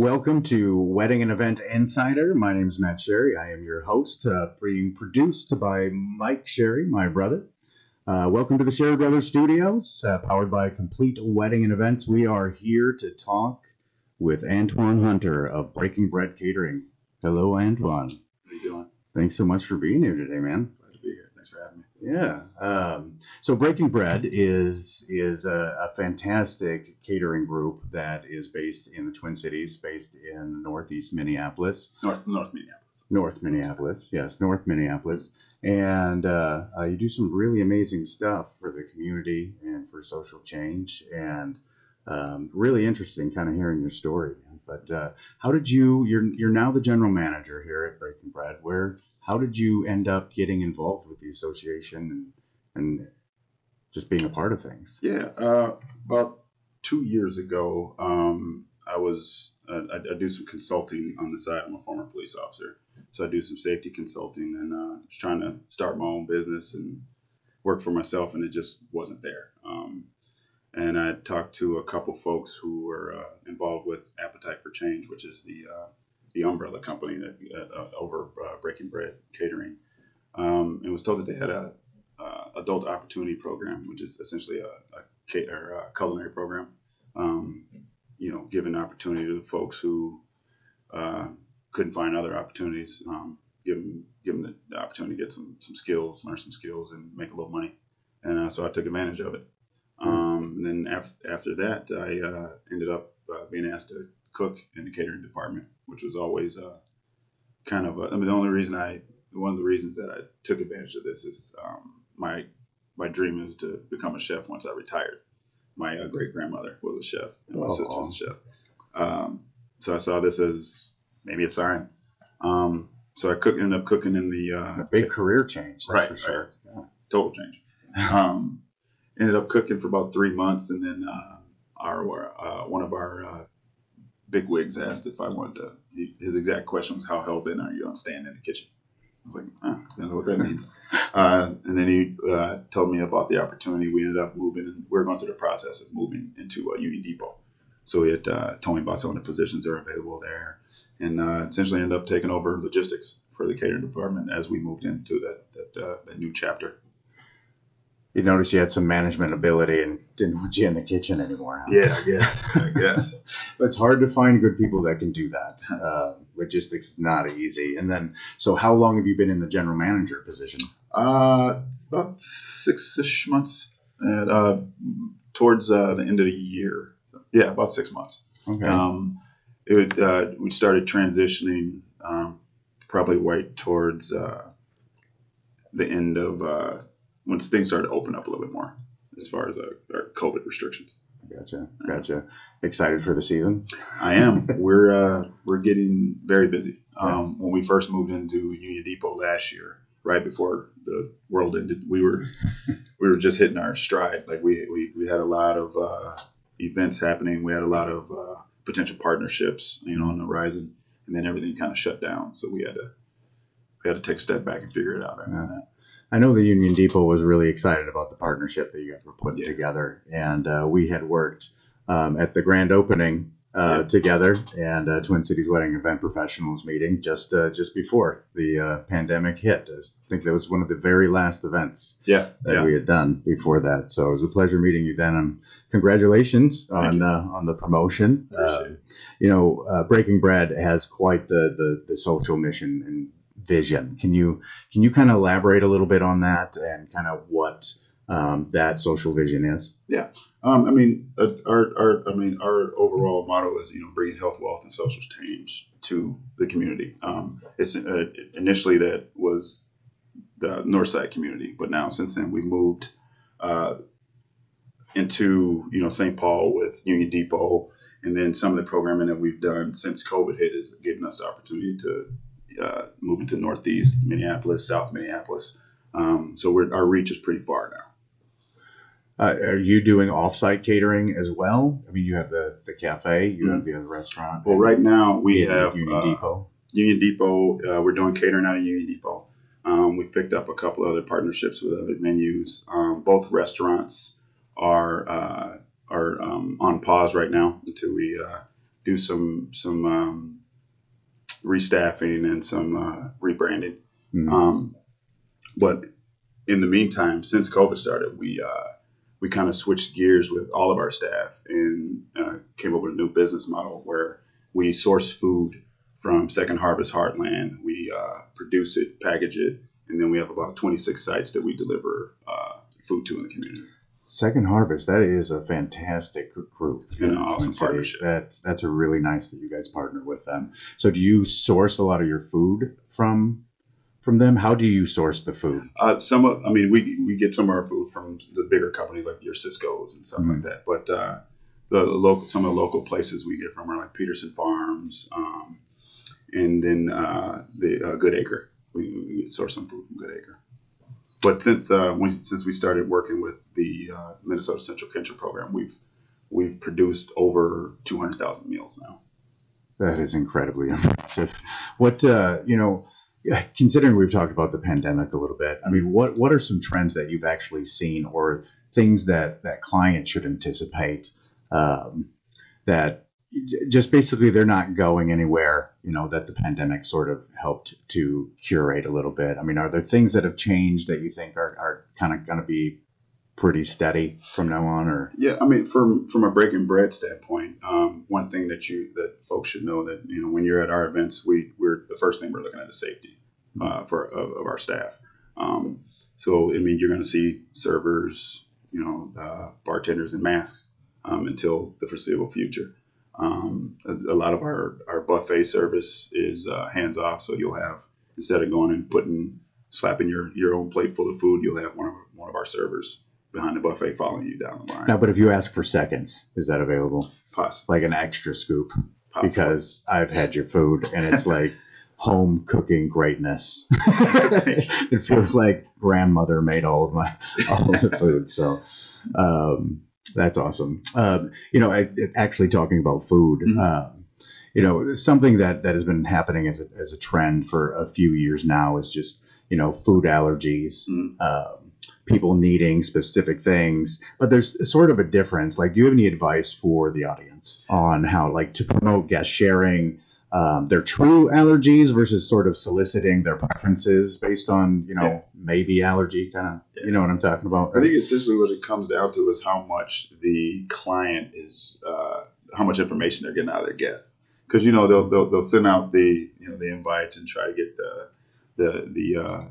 Welcome to Wedding and Event Insider. My name is Matt Sherry. I am your host, uh, being produced by Mike Sherry, my brother. Uh, welcome to the Sherry Brothers Studios, uh, powered by Complete Wedding and Events. We are here to talk with Antoine Hunter of Breaking Bread Catering. Hello, Antoine. How you doing? Thanks so much for being here today, man. Glad to be here. Thanks for having me. Yeah. Um, so Breaking Bread is is a, a fantastic catering group that is based in the Twin Cities, based in Northeast Minneapolis, North North Minneapolis. North Minneapolis. Yes, North Minneapolis, and uh, uh, you do some really amazing stuff for the community and for social change, and um, really interesting, kind of hearing your story. But uh, how did you? You're you're now the general manager here at Breaking Bread. Where how did you end up getting involved with the association and and just being a part of things? Yeah, uh, about two years ago, um, I was uh, I, I do some consulting on the side. I'm a former police officer, so I do some safety consulting, and uh, was trying to start my own business and work for myself, and it just wasn't there. Um, and I talked to a couple folks who were uh, involved with Appetite for Change, which is the uh, the umbrella company that uh, over uh, Breaking Bread Catering, um, and was told that they had a uh, adult opportunity program, which is essentially a, a, culinary program. Um, you know, giving opportunity to folks who uh, couldn't find other opportunities. Um, give them give them the opportunity to get some some skills, learn some skills, and make a little money. And uh, so I took advantage of it. Um, and then after, after that, I uh, ended up being asked to cook in the catering department, which was always uh, kind of. A, I mean, the only reason I, one of the reasons that I took advantage of this is um, my my dream is to become a chef once I retired. My uh, great grandmother was a chef, and my Oh. sister was a chef. Um, so I saw this as maybe a sign. Um, so I cook, ended up cooking in the uh, A big career change, that's Right, for sure. Yeah. total change. Um, ended up cooking for about three months, and then uh, our uh, one of our uh, big wigs asked if I wanted to. He, his exact question was, "How hell bent are you on staying in the kitchen?" I was like, oh, I know what that means. Uh, and then he uh, told me about the opportunity. We ended up moving, and we are going through the process of moving into a Union Depot. So he had uh, told me about some of the positions that are available there, and uh, essentially ended up taking over logistics for the catering department as we moved into that that, uh, that new chapter. You noticed you had some management ability and didn't want you in the kitchen anymore. huh? Yeah, I guess. I guess. But it's hard to find good people that can do that. Uh, logistics is not easy. And then, so how long have you been in the general manager position? Uh, about six-ish months, and uh, towards uh, the end of the year. So, yeah, about six months. Okay. Um, it would, uh, we started transitioning um, probably right towards uh, the end of uh, once things started to open up a little bit more as far as uh, our COVID restrictions. gotcha. Gotcha. Excited for the season? I am. we're uh, we're getting very busy. Um, When we first moved into Union Depot last year, right before the world ended, we were we were just hitting our stride. Like we we, we had a lot of uh, events happening. We had a lot of uh, potential partnerships, you know, on the horizon, and then everything kind of shut down. So we had to we had to take a step back and figure it out. Yeah. I know the Union Depot was really excited about the partnership that you guys were putting Yeah. together, and uh, we had worked um, at the grand opening uh, Yeah. together and uh, Twin Cities Wedding Event Professionals meeting just uh, just before the uh, pandemic hit. I think that was one of the very last events Yeah, that yeah. we had done before that. So it was a pleasure meeting you then, and congratulations Thank on uh, on the promotion. Uh, you know, uh, Breaking Bread has quite the, the the social mission and vision. Can you can you kind of elaborate a little bit on that and kind of what um, that social vision is? Yeah, um, I mean, uh, our, our, I mean, our overall motto is, you know, bringing health, wealth, and social change to the community. Um, it's uh, initially that was the Northside community, but now since then we've moved uh, into, you know, St. Paul with Union Depot, and then some of the programming that we've done since COVID hit is giving us the opportunity to uh, move into Northeast Minneapolis, South Minneapolis. Um, so we're, our reach is pretty far now. Uh, are you doing offsite catering as well? I mean, you have the the cafe, you Mm-hmm. have the other restaurant. Well, right now we have Union uh, Depot. Union Depot. Uh, we're doing catering out of Union Depot. Um, we've picked up a couple other partnerships with other venues. Um, both restaurants are uh, are um, on pause right now until we uh, do some some um, restaffing and some uh, rebranding. Mhm. Um, but in the meantime, since COVID started, we uh, we kind of switched gears with all of our staff and uh, came up with a new business model where we source food from Second Harvest Heartland. We uh, produce it, package it, and then we have about 26 sites that we deliver uh, food to in the community. Second Harvest, that is a fantastic group. It's been an awesome partnership. That, that's a really nice that you guys partner with them. So, do you source a lot of your food from from them? How do you source the food? Uh, some of, I mean, we, we get some of our food from the bigger companies like your Sysco's and stuff like that. But uh, the local, some of the local places we get from are like Peterson Farms, um, and then uh, the uh, Good Acre. We, we source some food from Good Acre. But since uh, we, since we started working with the uh, Minnesota Central Kitchen Program, we've we've produced over two hundred thousand meals now. That is incredibly impressive. What uh, you know, considering we've talked about the pandemic a little bit, I mean, what what are some trends that you've actually seen, or things that that clients should anticipate um, that just basically they're not going anywhere? You know, that the pandemic sort of helped to curate a little bit. I mean, are there things that have changed that you think are, are kind of going to be pretty steady from now on, or Yeah, I mean, from from a breaking bread standpoint, um, one thing that you that folks should know that you know when you're at our events, we we're the first thing we're looking at is safety uh, for of, of our staff. Um, so I mean, you're going to see servers, you know, uh, bartenders in masks um, until the foreseeable future. Um, a, a lot of our, our buffet service is uh, hands off, so you'll have instead of going and putting slapping your, your own plate full of food, you'll have one of one of our servers behind the buffet following you down the line. no? But if you ask for seconds, is that available? Possibly. Like an extra scoop? Possibly. because I've had your food and it's like home cooking greatness. it feels like grandmother made all of my all of the food. So um, that's awesome. Um, you know, I, actually talking about food. Mhm. Um, you know, something that that has been happening as a, as a trend for a few years now is just you know food allergies. Mhm. Um, people needing specific things but there's sort of a difference like do you have any advice for the audience on how like to promote guest sharing um, their true allergies versus sort of soliciting their preferences based on you know Yeah. maybe allergy kind of you know what i'm talking about I think essentially what it comes down to is how much the client is, uh, how much information they're getting out of their guests. Because you know they'll, they'll they'll send out the you know the invites and try to get the the the uh,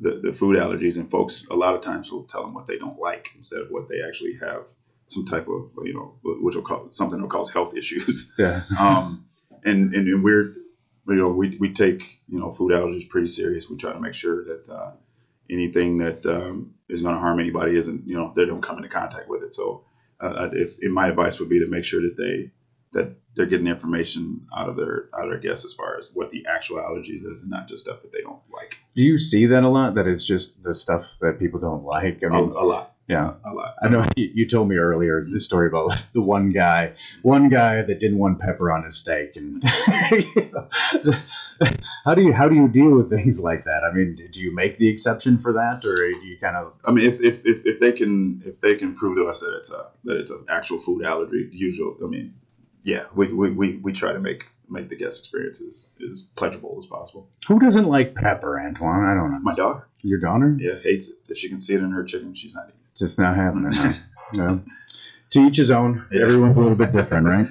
the, the food allergies, and folks a lot of times will tell them what they don't like instead of what they actually have some type of you know which will cause something that cause health issues. yeah um, and, and and we're you know we, we take you know food allergies pretty serious. We try to make sure that uh, anything that um, is going to harm anybody isn't you know they don't come into contact with it. So uh, if, if my advice would be to make sure that they that they're getting information out of their out of their guests as far as what the actual allergies is and not just stuff that they don't like. do you see that a lot that it's just the stuff that people don't like i A, mean a lot, yeah a lot. I know you, you told me earlier the story about the one guy, one guy that didn't want pepper on his steak, and how do you how do you deal with things like that? I mean, do you make the exception for that, or do you kind of I mean, if, if, if, if they can if they can prove to us that it's a that it's an actual food allergy, usual. I mean, yeah, we, we, we, we try to make make the guest experience as, as pleasurable as possible. who doesn't like pepper, Antoine? I don't know. My daughter, Your daughter yeah, hates it. If she can see it in her chicken, she's not eating. it. just not having it. Huh? no. To each his own. Yeah. Everyone's a little bit different, right?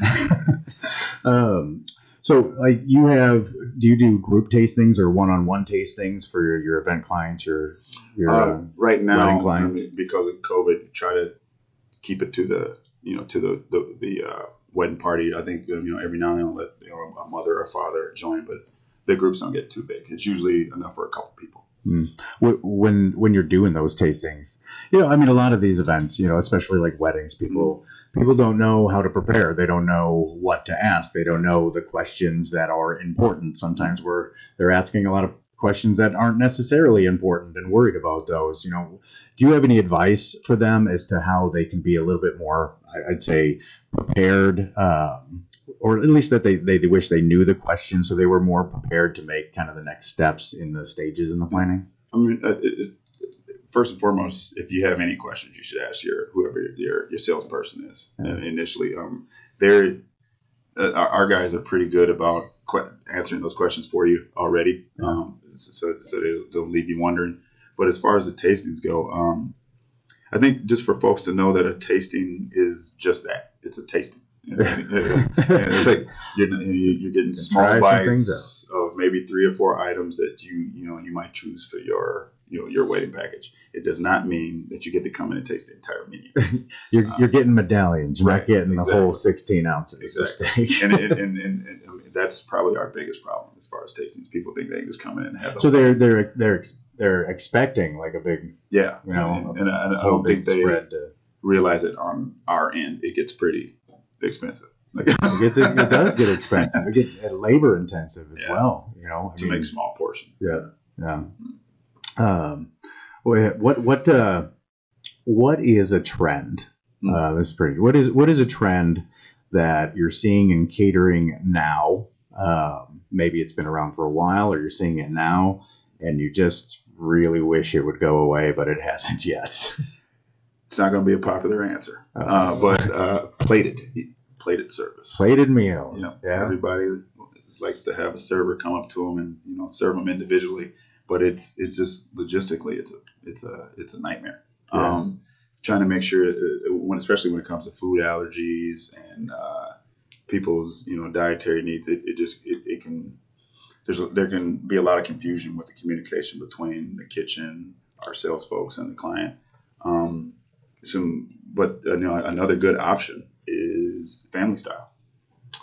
um, so, like, you have do you do group tastings or one-on-one tastings for your, your event clients? Your your Uh, uh, right now, clients. because of COVID, try to keep it to the you know to the the, the uh, wedding party. I think you know every now and then I'll let you know, a mother or father join, but the groups don't get too big. It's usually enough for a couple people. Hmm. Wh- when when you're doing those tastings you know i mean a lot of these events you know especially like weddings people mm-hmm. people don't know how to prepare they don't know what to ask they don't know the questions that are important sometimes we're they're asking a lot of questions that aren't necessarily important and worried about those you know do you have any advice for them as to how they can be a little bit more i'd say prepared um, or at least that they, they, they wish they knew the question so they were more prepared to make kind of the next steps in the stages in the planning I mean, uh, it, first and foremost, if you have any questions, you should ask your whoever your your salesperson is Yeah. uh, initially. Um, they're uh, our, our guys are pretty good about que- answering those questions for you already. Yeah. Um, so so they don't leave you wondering. But as far as the tastings go, um, I think just for folks to know that a tasting is just that. It's a tasting. And it's like you're, you're getting small bites of maybe three or four items that you you know you might choose for your you know your wedding package. It does not mean that you get to come in and taste the entire menu. You're, Uh, you're getting medallions. You're right, not getting the whole 16 ounces of steak. and, and, and, and, and that's probably our biggest problem as far as tastings. People think they can just come in and have. so they're they're they're ex- they're expecting like a big yeah, you know, and, and I, and I don't think they spread. To, realize it on our end. It gets pretty expensive. Like, it, gets, it, it does get expensive. It get labor intensive as Yeah. well. You know, I to mean, make small portions. Yeah, yeah. Um, what what uh, what is a trend? Hmm. Uh, this is pretty. What is what is a trend that you're seeing in catering now? Um, maybe it's been around for a while, or you're seeing it now, and you just really wish it would go away, but it hasn't yet. It's not going to be a popular answer, uh, but uh, plated, plated service. plated meals. You know, yeah, everybody likes to have a server come up to them and you know serve them individually, but it's it's just logistically it's a it's a it's a nightmare. Yeah. Um, trying to make sure uh, when especially when it comes to food allergies and uh, people's you know dietary needs, it, it just it, it can there's there can be a lot of confusion with the communication between the kitchen, our sales folks, and the client. Um, some, but uh, you know, another good option is family style.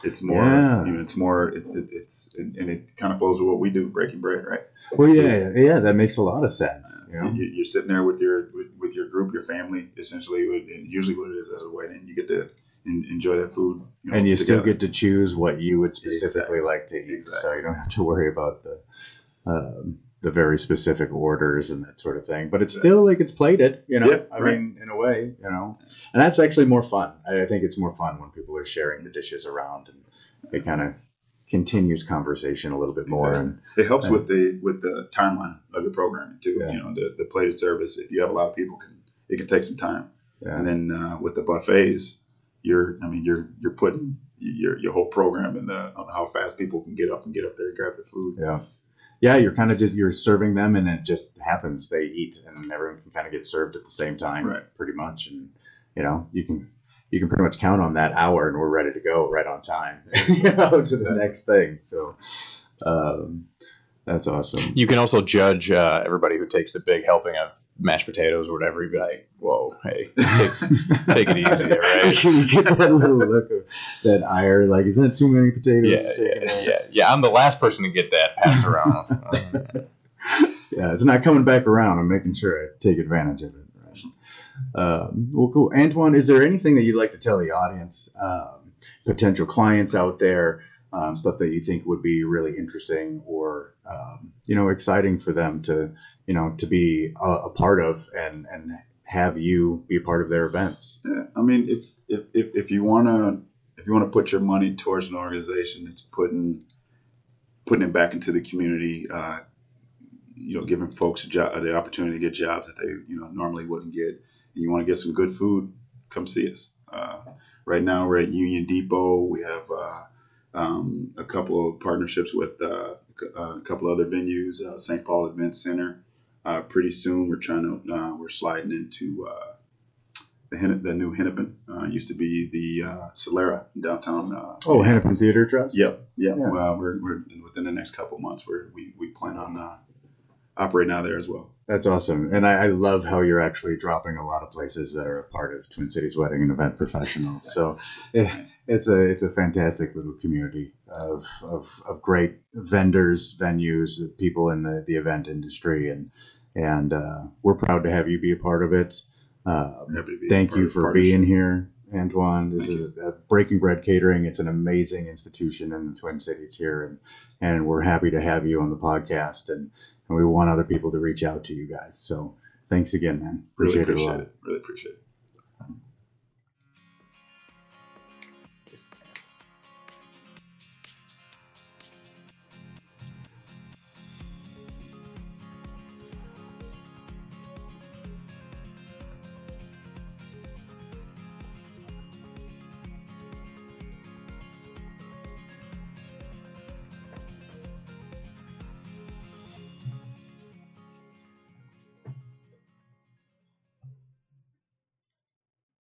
It's more, Yeah. you know, it's more, it, it, it's, and, and it kind of flows with what we do, breaking bread, right? well, yeah, yeah, that makes a lot of sense. You know? You, you're sitting there with your with, with your group, your family, essentially, usually what it is as a wedding, you get to en- enjoy that food, know, and you still get to choose what you would specifically Exactly. like to eat, so you don't have to worry about the um, the very specific orders and that sort of thing. But it's still like it's plated, you know. Yeah, I right. mean, in a way, you know, and that's actually more fun. I, I think it's more fun when people are sharing the dishes around, and it kind of continues conversation a little bit more. Exactly. And It helps Yeah. with the with the timeline of the programming too. Yeah. You know, the, the plated service. If you have a lot of people, can it can take some time. yeah, And then uh, with the buffets, you're I mean you're you're putting your your whole program in the on how fast people can get up and get up there and grab their food. yeah. Yeah, you're kind of just you're serving them, and it just happens they eat, and everyone can kind of get served at the same time, Right. pretty much. And you know, you can you can pretty much count on that hour, and we're ready to go right on time, you know, to the next thing. So um, that's awesome. You can also judge uh, everybody who takes the big helping of mashed potatoes or whatever. You'd be like, "Whoa, hey, take, take it easy, there, right?" you get that little look of that ire, like, isn't it too many potatoes? Yeah, yeah, yeah, yeah. I'm the last person to get that pass around. Yeah, it's not coming back around. I'm making sure I take advantage of it. Right? Um, well, cool. Antoine, is there anything that you'd like to tell the audience, um, potential clients out there, um, stuff that you think would be really interesting or um, you know exciting for them to you know to be a, a part of and and have you be a part of their events? Yeah, I mean, if if if, if you wanna if you wanna put your money towards an organization that's putting putting it back into the community, uh, you know, giving folks job, the opportunity to get jobs that they you know normally wouldn't get, and you want to get some good food, come see us. Uh, right now, we're at Union Depot. We have uh, um, a couple of partnerships with uh, a couple other venues, uh, St. Paul Event Center. Uh, pretty soon, we're trying to uh, we're sliding into. Uh, the, the new Hennepin uh, used to be the uh, Solera in downtown. Uh, Oh, Hennepin Theater Trust. Yep, yep. Yeah. Well, we're, we're within the next couple months. We're, we we plan on uh, operating out there as well. That's awesome, and I, I love how you're actually dropping a lot of places that are a part of Twin Cities Wedding and Event Professionals. So eh, it's a it's a fantastic little community of of, of great vendors, venues, people in the, the event industry, and and uh, we're proud to have you be a part of it. Be thank you for being here, Antoine. This is uh, Breaking Bread Catering. It's an amazing institution in the Twin Cities here, and and we're happy to have you on the podcast, and, and we want other people to reach out to you guys. So thanks again, man. Really Appreciate, it a lot. it. Really appreciate it.